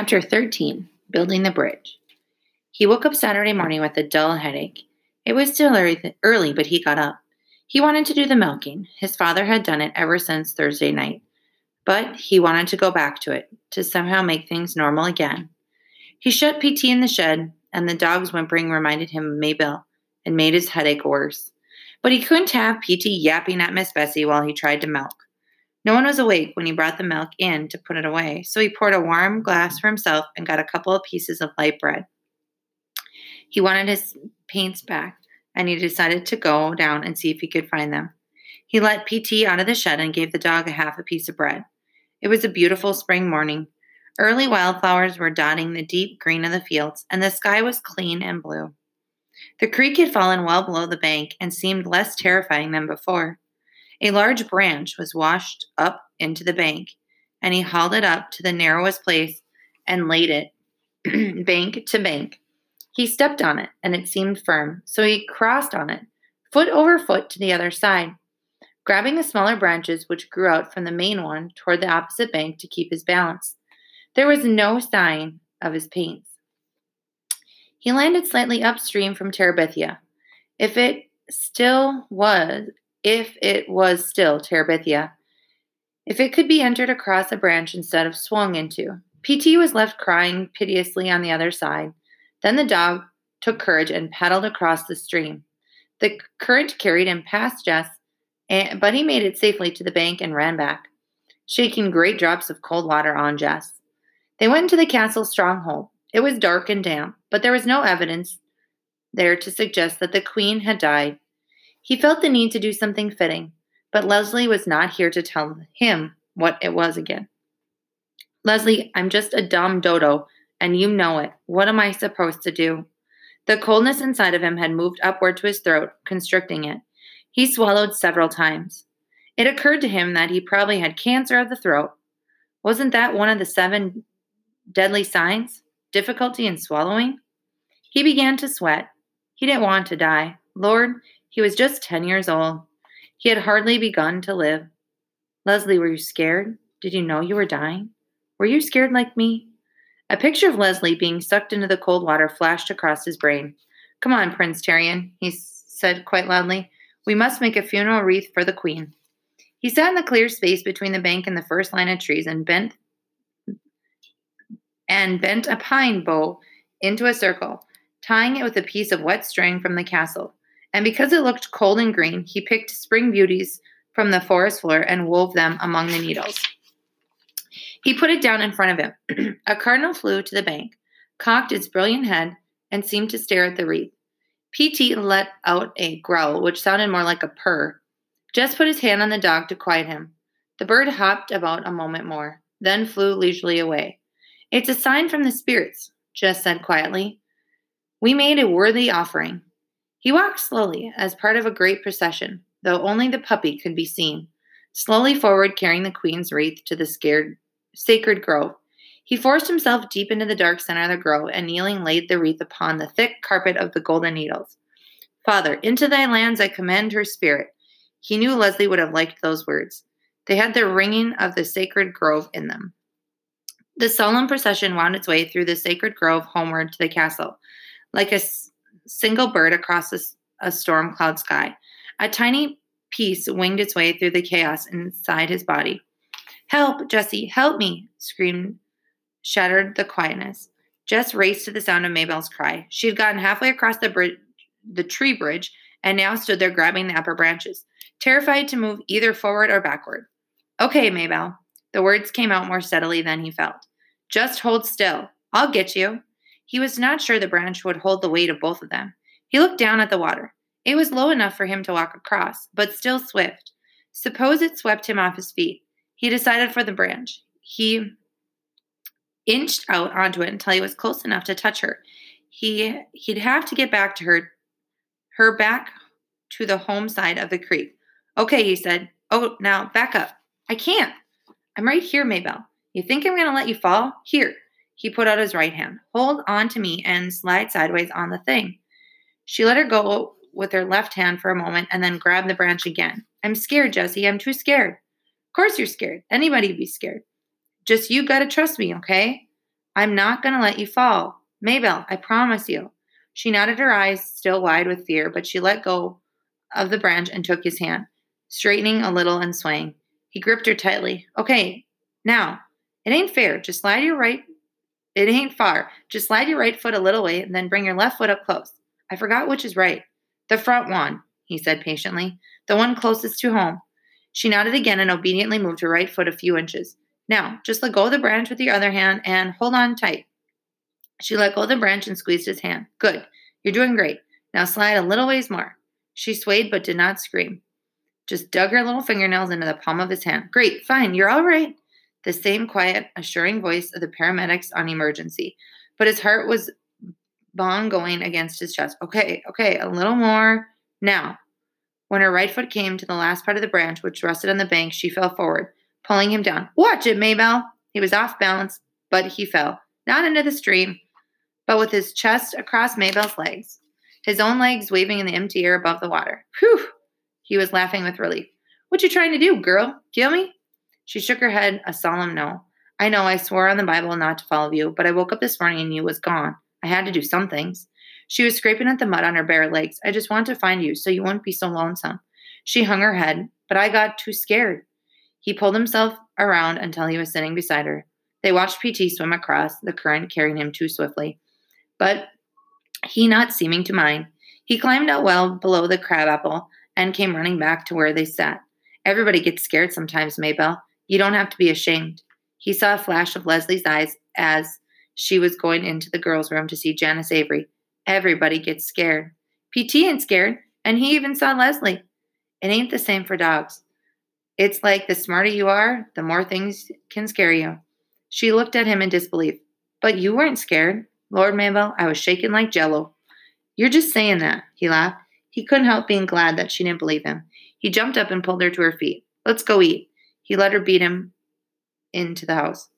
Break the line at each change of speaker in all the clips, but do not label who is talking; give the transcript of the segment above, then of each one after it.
Chapter 13 Building the Bridge. He woke up Saturday morning with a dull headache. It was still early, but he got up. He wanted to do the milking. His father had done it ever since Thursday night. But he wanted to go back to it, to somehow make things normal again. He shut PT in the shed, and the dog's whimpering reminded him of Maybelle and made his headache worse. But he couldn't have PT yapping at Miss Bessie while he tried to milk. No one was awake when he brought the milk in to put it away, so he poured a warm glass for himself and got a couple of pieces of light bread. He wanted his paints back, and he decided to go down and see if he could find them. He let PT out of the shed and gave the dog a half a piece of bread. It was a beautiful spring morning. Early wildflowers were dotting the deep green of the fields, and the sky was clean and blue. The creek had fallen well below the bank and seemed less terrifying than before. A large branch was washed up into the bank, and he hauled it up to the narrowest place and laid it bank to bank. He stepped on it, and it seemed firm, so he crossed on it, foot over foot to the other side, grabbing the smaller branches which grew out from the main one toward the opposite bank to keep his balance. There was no sign of his pains. He landed slightly upstream from Terabithia. If it still was, if it was still Terabithia. If it could be entered across a branch instead of swung into. PT was left crying piteously on the other side. Then the dog took courage and paddled across the stream. The current carried him past Jess, but he made it safely to the bank and ran back, shaking great drops of cold water on Jess. They went into the castle stronghold. It was dark and damp, but there was no evidence there to suggest that the queen had died. He felt the need to do something fitting, but Leslie was not here to tell him what it was again. Leslie, I'm just a dumb dodo, and you know it. What am I supposed to do? The coldness inside of him had moved upward to his throat, constricting it. He swallowed several times. It occurred to him that he probably had cancer of the throat. Wasn't that one of the seven deadly signs? Difficulty in swallowing? He began to sweat. He didn't want to die. Lord, he was just 10 years old. He had hardly begun to live. Leslie, were you scared? Did you know you were dying? Were you scared like me? A picture of Leslie being sucked into the cold water flashed across his brain. Come on, Prince Terrien, he said quite loudly. We must make a funeral wreath for the Queen. He sat in the clear space between the bank and the first line of trees and bent and bent a pine bough into a circle, tying it with a piece of wet string from the castle and because it looked cold and green, he picked spring beauties from the forest floor and wove them among the needles. He put it down in front of him. a cardinal flew to the bank, cocked its brilliant head, and seemed to stare at the wreath. PT let out a growl, which sounded more like a purr. Jess put his hand on the dog to quiet him. The bird hopped about a moment more, then flew leisurely away. It's a sign from the spirits, Jess said quietly. We made a worthy offering. He walked slowly, as part of a great procession, though only the puppy could be seen, slowly forward carrying the queen's wreath to the scared, sacred grove. He forced himself deep into the dark center of the grove and kneeling laid the wreath upon the thick carpet of the golden needles. Father, into thy lands I commend her spirit. He knew Leslie would have liked those words. They had the ringing of the sacred grove in them. The solemn procession wound its way through the sacred grove homeward to the castle. Like a single bird across a, a storm cloud sky. A tiny peace winged its way through the chaos inside his body. Help, Jesse, help me, screamed, shattered the quietness. Jess raced to the sound of Maybelle's cry. She had gotten halfway across the bridge, the tree bridge, and now stood there grabbing the upper branches, terrified to move either forward or backward. Okay, Maybelle. The words came out more steadily than he felt. Just hold still. I'll get you. He was not sure the branch would hold the weight of both of them. He looked down at the water. It was low enough for him to walk across, but still swift. Suppose it swept him off his feet. He decided for the branch. He inched out onto it until he was close enough to touch her. He he'd have to get back to her her back to the home side of the creek. Okay, he said. Oh, now back up. I can't. I'm right here, Maybelle. You think I'm going to let you fall? Here. He put out his right hand. Hold on to me and slide sideways on the thing. She let her go with her left hand for a moment and then grabbed the branch again. I'm scared, Jesse. I'm too scared. Of course you're scared. Anybody'd be scared. Just you gotta trust me, okay? I'm not to let you fall. Maybelle, I promise you. She nodded her eyes, still wide with fear, but she let go of the branch and took his hand, straightening a little and swaying. He gripped her tightly. Okay, now, it ain't fair. Just slide your right. It ain't far. Just slide your right foot a little way and then bring your left foot up close. I forgot which is right. The front one, he said patiently. The one closest to home. She nodded again and obediently moved her right foot a few inches. Now, just let go of the branch with your other hand and hold on tight. She let go of the branch and squeezed his hand. Good. You're doing great. Now slide a little ways more. She swayed but did not scream. Just dug her little fingernails into the palm of his hand. Great, fine, you're all right. The same quiet, assuring voice of the paramedics on emergency. But his heart was bong going against his chest. Okay, okay, a little more. Now. When her right foot came to the last part of the branch, which rested on the bank, she fell forward pulling him down. Watch it, Maybelle. He was off balance, but he fell, not into the stream, but with his chest across Maybelle's legs, his own legs waving in the empty air above the water. Whew! He was laughing with relief. What you trying to do, girl? Kill me? She shook her head, a solemn no. I know I swore on the Bible not to follow you, but I woke up this morning and you was gone. I had to do some things. She was scraping at the mud on her bare legs. I just want to find you so you won't be so lonesome. She hung her head, but I got too scared. He pulled himself around until he was sitting beside her. They watched PT swim across the current, carrying him too swiftly. But he not seeming to mind, he climbed out well below the crabapple and came running back to where they sat. Everybody gets scared sometimes, Maybelle. You don't have to be ashamed. He saw a flash of Leslie's eyes as she was going into the girls' room to see Janice Avery. Everybody gets scared. PT ain't scared, and he even saw Leslie. It ain't the same for dogs. It's like the smarter you are, the more things can scare you. She looked at him in disbelief. But you weren't scared. Lord Maybelle, I was shaking like jello. You're just saying that, he laughed. He couldn't help being glad that she didn't believe him. He jumped up and pulled her to her feet. Let's go eat. He let her beat him into the house.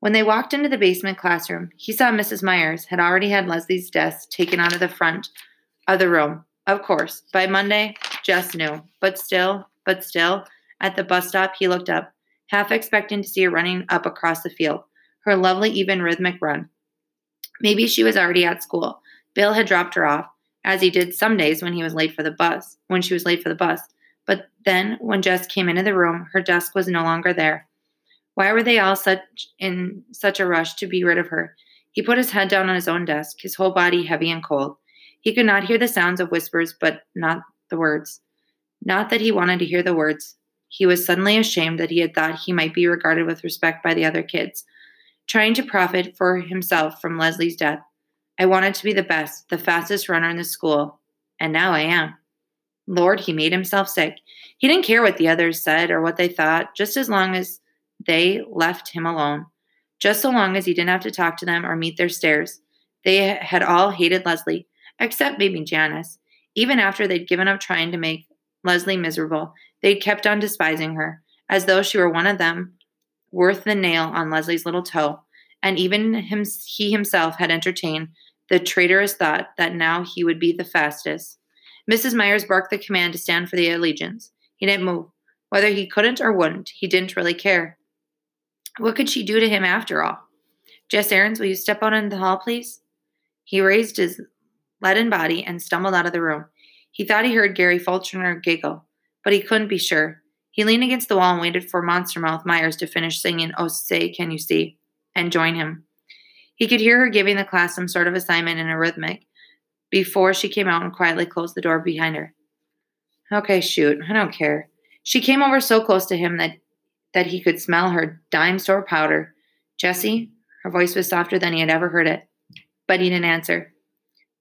When they walked into the basement classroom, he saw Mrs. Myers had already had Leslie's desk taken out of the front of the room. Of course, by Monday, Jess knew, but still, but still, at the bus stop, he looked up, half expecting to see her running up across the field, her lovely, even rhythmic run. Maybe she was already at school. Bill had dropped her off, as he did some days when he was late for the bus, when she was late for the bus. But then, when Jess came into the room, her desk was no longer there. Why were they all such in such a rush to be rid of her? He put his head down on his own desk, his whole body heavy and cold. He could not hear the sounds of whispers, but not the words. Not that he wanted to hear the words. He was suddenly ashamed that he had thought he might be regarded with respect by the other kids, trying to profit for himself from Leslie's death. I wanted to be the best, the fastest runner in the school, and now I am. Lord, he made himself sick. He didn't care what the others said or what they thought, just as long as they left him alone. Just so long as he didn't have to talk to them or meet their stares. They had all hated Leslie, except maybe Janice, even after they'd given up trying to make Leslie miserable. they'd kept on despising her, as though she were one of them, worth the nail on Leslie's little toe. And even him, he himself had entertained the traitorous thought that now he would be the fastest. Mrs. Myers barked the command to stand for the allegiance. He didn't move. Whether he couldn't or wouldn't, he didn't really care. What could she do to him after all? Jess Aarons, will you step out into the hall, please? He raised his leaden body and stumbled out of the room. He thought he heard Gary Falconer giggle, but he couldn't be sure. He leaned against the wall and waited for Monster Mouth Myers to finish singing Oh Say Can You See and join him. He could hear her giving the class some sort of assignment in a rhythmic before she came out and quietly closed the door behind her. Okay, shoot, I don't care. She came over so close to him that that he could smell her dime store powder. Jessie, her voice was softer than he had ever heard it, but he didn't answer.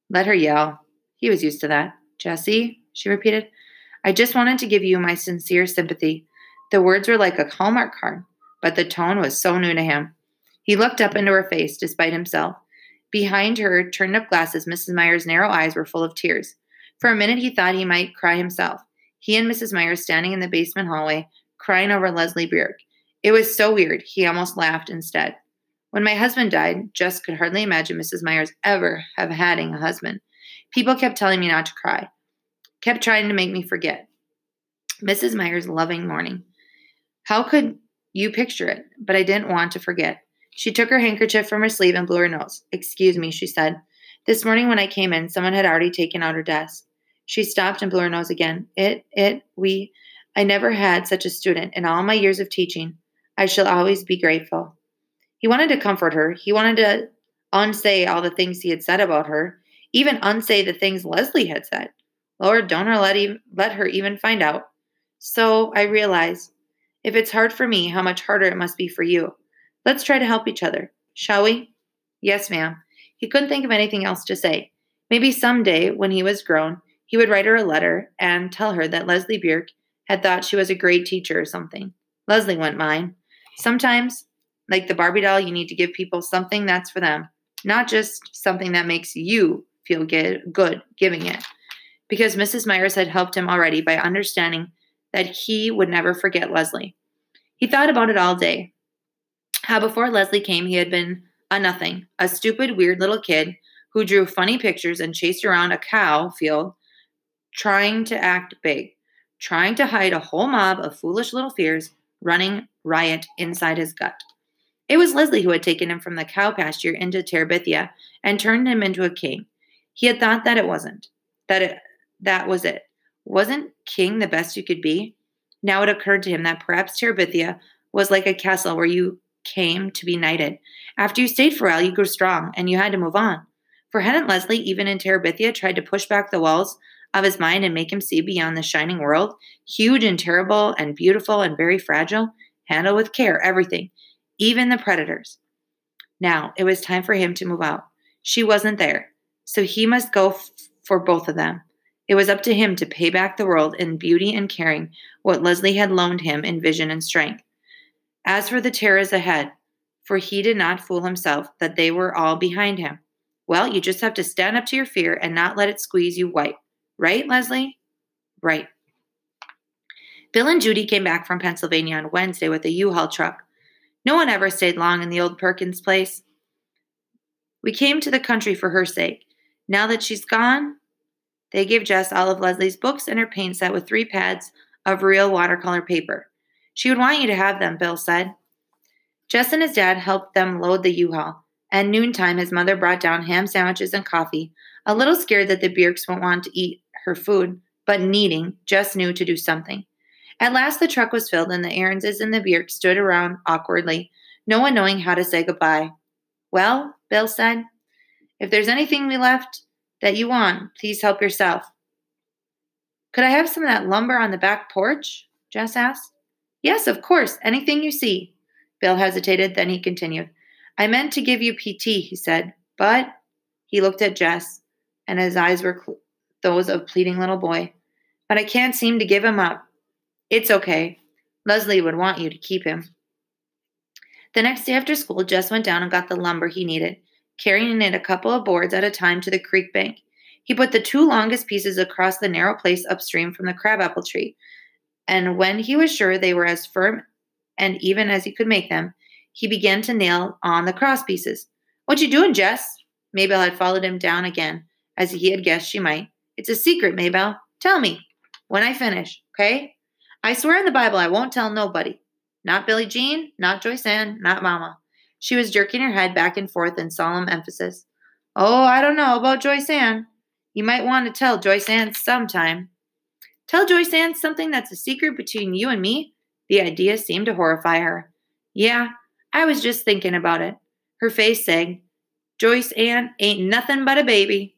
Let her yell. He was used to that. Jessie, she repeated, I just wanted to give you my sincere sympathy. The words were like a Hallmark card, but the tone was so new to him. He looked up into her face despite himself. Behind her turned up glasses, Mrs. Myers' narrow eyes were full of tears. For a minute, he thought he might cry himself. He and Mrs. Myers standing in the basement hallway, crying over Leslie Burke. It was so weird, he almost laughed instead. When my husband died, Jess could hardly imagine Mrs. Myers ever have having a husband. People kept telling me not to cry, kept trying to make me forget. Mrs. Myers' loving mourning. How could you picture it? But I didn't want to forget. She took her handkerchief from her sleeve and blew her nose. Excuse me, she said. This morning when I came in, someone had already taken out her desk. She stopped and blew her nose again. It, it, we, I never had such a student in all my years of teaching. I shall always be grateful. He wanted to comfort her. He wanted to unsay all the things he had said about her, even unsay the things Leslie had said. Lord, don't let, even, let her even find out. So I realize if it's hard for me, how much harder it must be for you. Let's try to help each other, shall we? Yes, ma'am. He couldn't think of anything else to say. Maybe someday, when he was grown, he would write her a letter and tell her that Leslie Burke had thought she was a great teacher or something. Leslie wouldn't mind. Sometimes, like the Barbie doll, you need to give people something that's for them, not just something that makes you feel good giving it. Because Mrs. Myers had helped him already by understanding that he would never forget Leslie. He thought about it all day, how before Leslie came, he had been a nothing, a stupid, weird little kid who drew funny pictures and chased around a cow field trying to act big, trying to hide a whole mob of foolish little fears running riot inside his gut. It was Leslie who had taken him from the cow pasture into Terabithia and turned him into a king. He had thought that it wasn't, that it that was it. Wasn't king the best you could be? Now it occurred to him that perhaps Terabithia was like a castle where you came to be knighted. After you stayed for a while, you grew strong and you had to move on. For hadn't Leslie, even in Terabithia, tried to push back the walls of his mind and make him see beyond the shining world, huge and terrible and beautiful and very fragile? Handle with care everything, even the predators. Now it was time for him to move out. She wasn't there, so he must go f- for both of them. It was up to him to pay back the world in beauty and caring what Leslie had loaned him in vision and strength. As for the terrors ahead, for he did not fool himself that they were all behind him. Well, you just have to stand up to your fear and not let it squeeze you white. Right, Leslie? Right. Bill and Judy came back from Pennsylvania on Wednesday with a U-Haul truck. No one ever stayed long in the old Perkins place. We came to the country for her sake. Now that she's gone, they gave Jess all of Leslie's books and her paint set with three pads of real watercolor paper. She would want you to have them, Bill said. Jess and his dad helped them load the U-Haul. At noontime, his mother brought down ham sandwiches and coffee, a little scared that the Burkes won't want to eat her food, but needing, Jess knew to do something. At last, the truck was filled, and the Aaronses and the Burkes stood around awkwardly, no one knowing how to say goodbye. Well, Bill said, if there's anything we left that you want, please help yourself. Could I have some of that lumber on the back porch? Jess asked. Yes, of course, anything you see. Bill hesitated, then he continued. I meant to give you PT, he said, but he looked at Jess, and his eyes were cl- those of pleading little boy. But I can't seem to give him up. It's okay. Leslie would want you to keep him. The next day after school, Jess went down and got the lumber he needed, carrying it a couple of boards at a time to the creek bank. He put the two longest pieces across the narrow place upstream from the crabapple tree, and when he was sure they were as firm and even as he could make them, he began to nail on the cross pieces. What you doing, Jess? Maybelle had followed him down again, as he had guessed she might. It's a secret, Maybelle. Tell me when I finish, okay? I swear in the Bible I won't tell nobody. Not Billie Jean, not Joyce Ann, not Mama. She was jerking her head back and forth in solemn emphasis. Oh, I don't know about Joyce Ann. You might want to tell Joyce Ann sometime. Tell Joyce Ann something that's a secret between you and me? The idea seemed to horrify her. Yeah, I was just thinking about it. Her face sagged. Joyce Ann ain't nothing but a baby.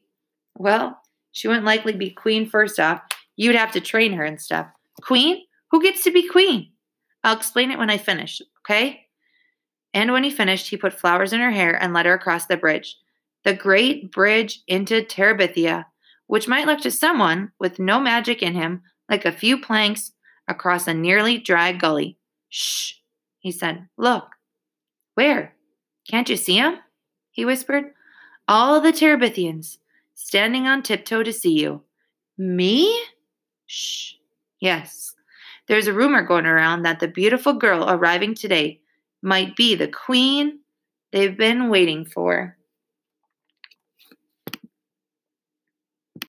Well, she wouldn't likely be queen first off. You'd have to train her and stuff. Queen? Who gets to be queen? I'll explain it when I finish, okay? And when he finished, he put flowers in her hair and led her across the bridge. The great bridge into Terabithia which might look to someone with no magic in him like a few planks across a nearly dry gully. Shh, he said. Look. Where? Can't you see 'em? he whispered. All the Terabithians standing on tiptoe to see you. Me? Shh. Yes. There's a rumor going around that the beautiful girl arriving today might be the queen they've been waiting for.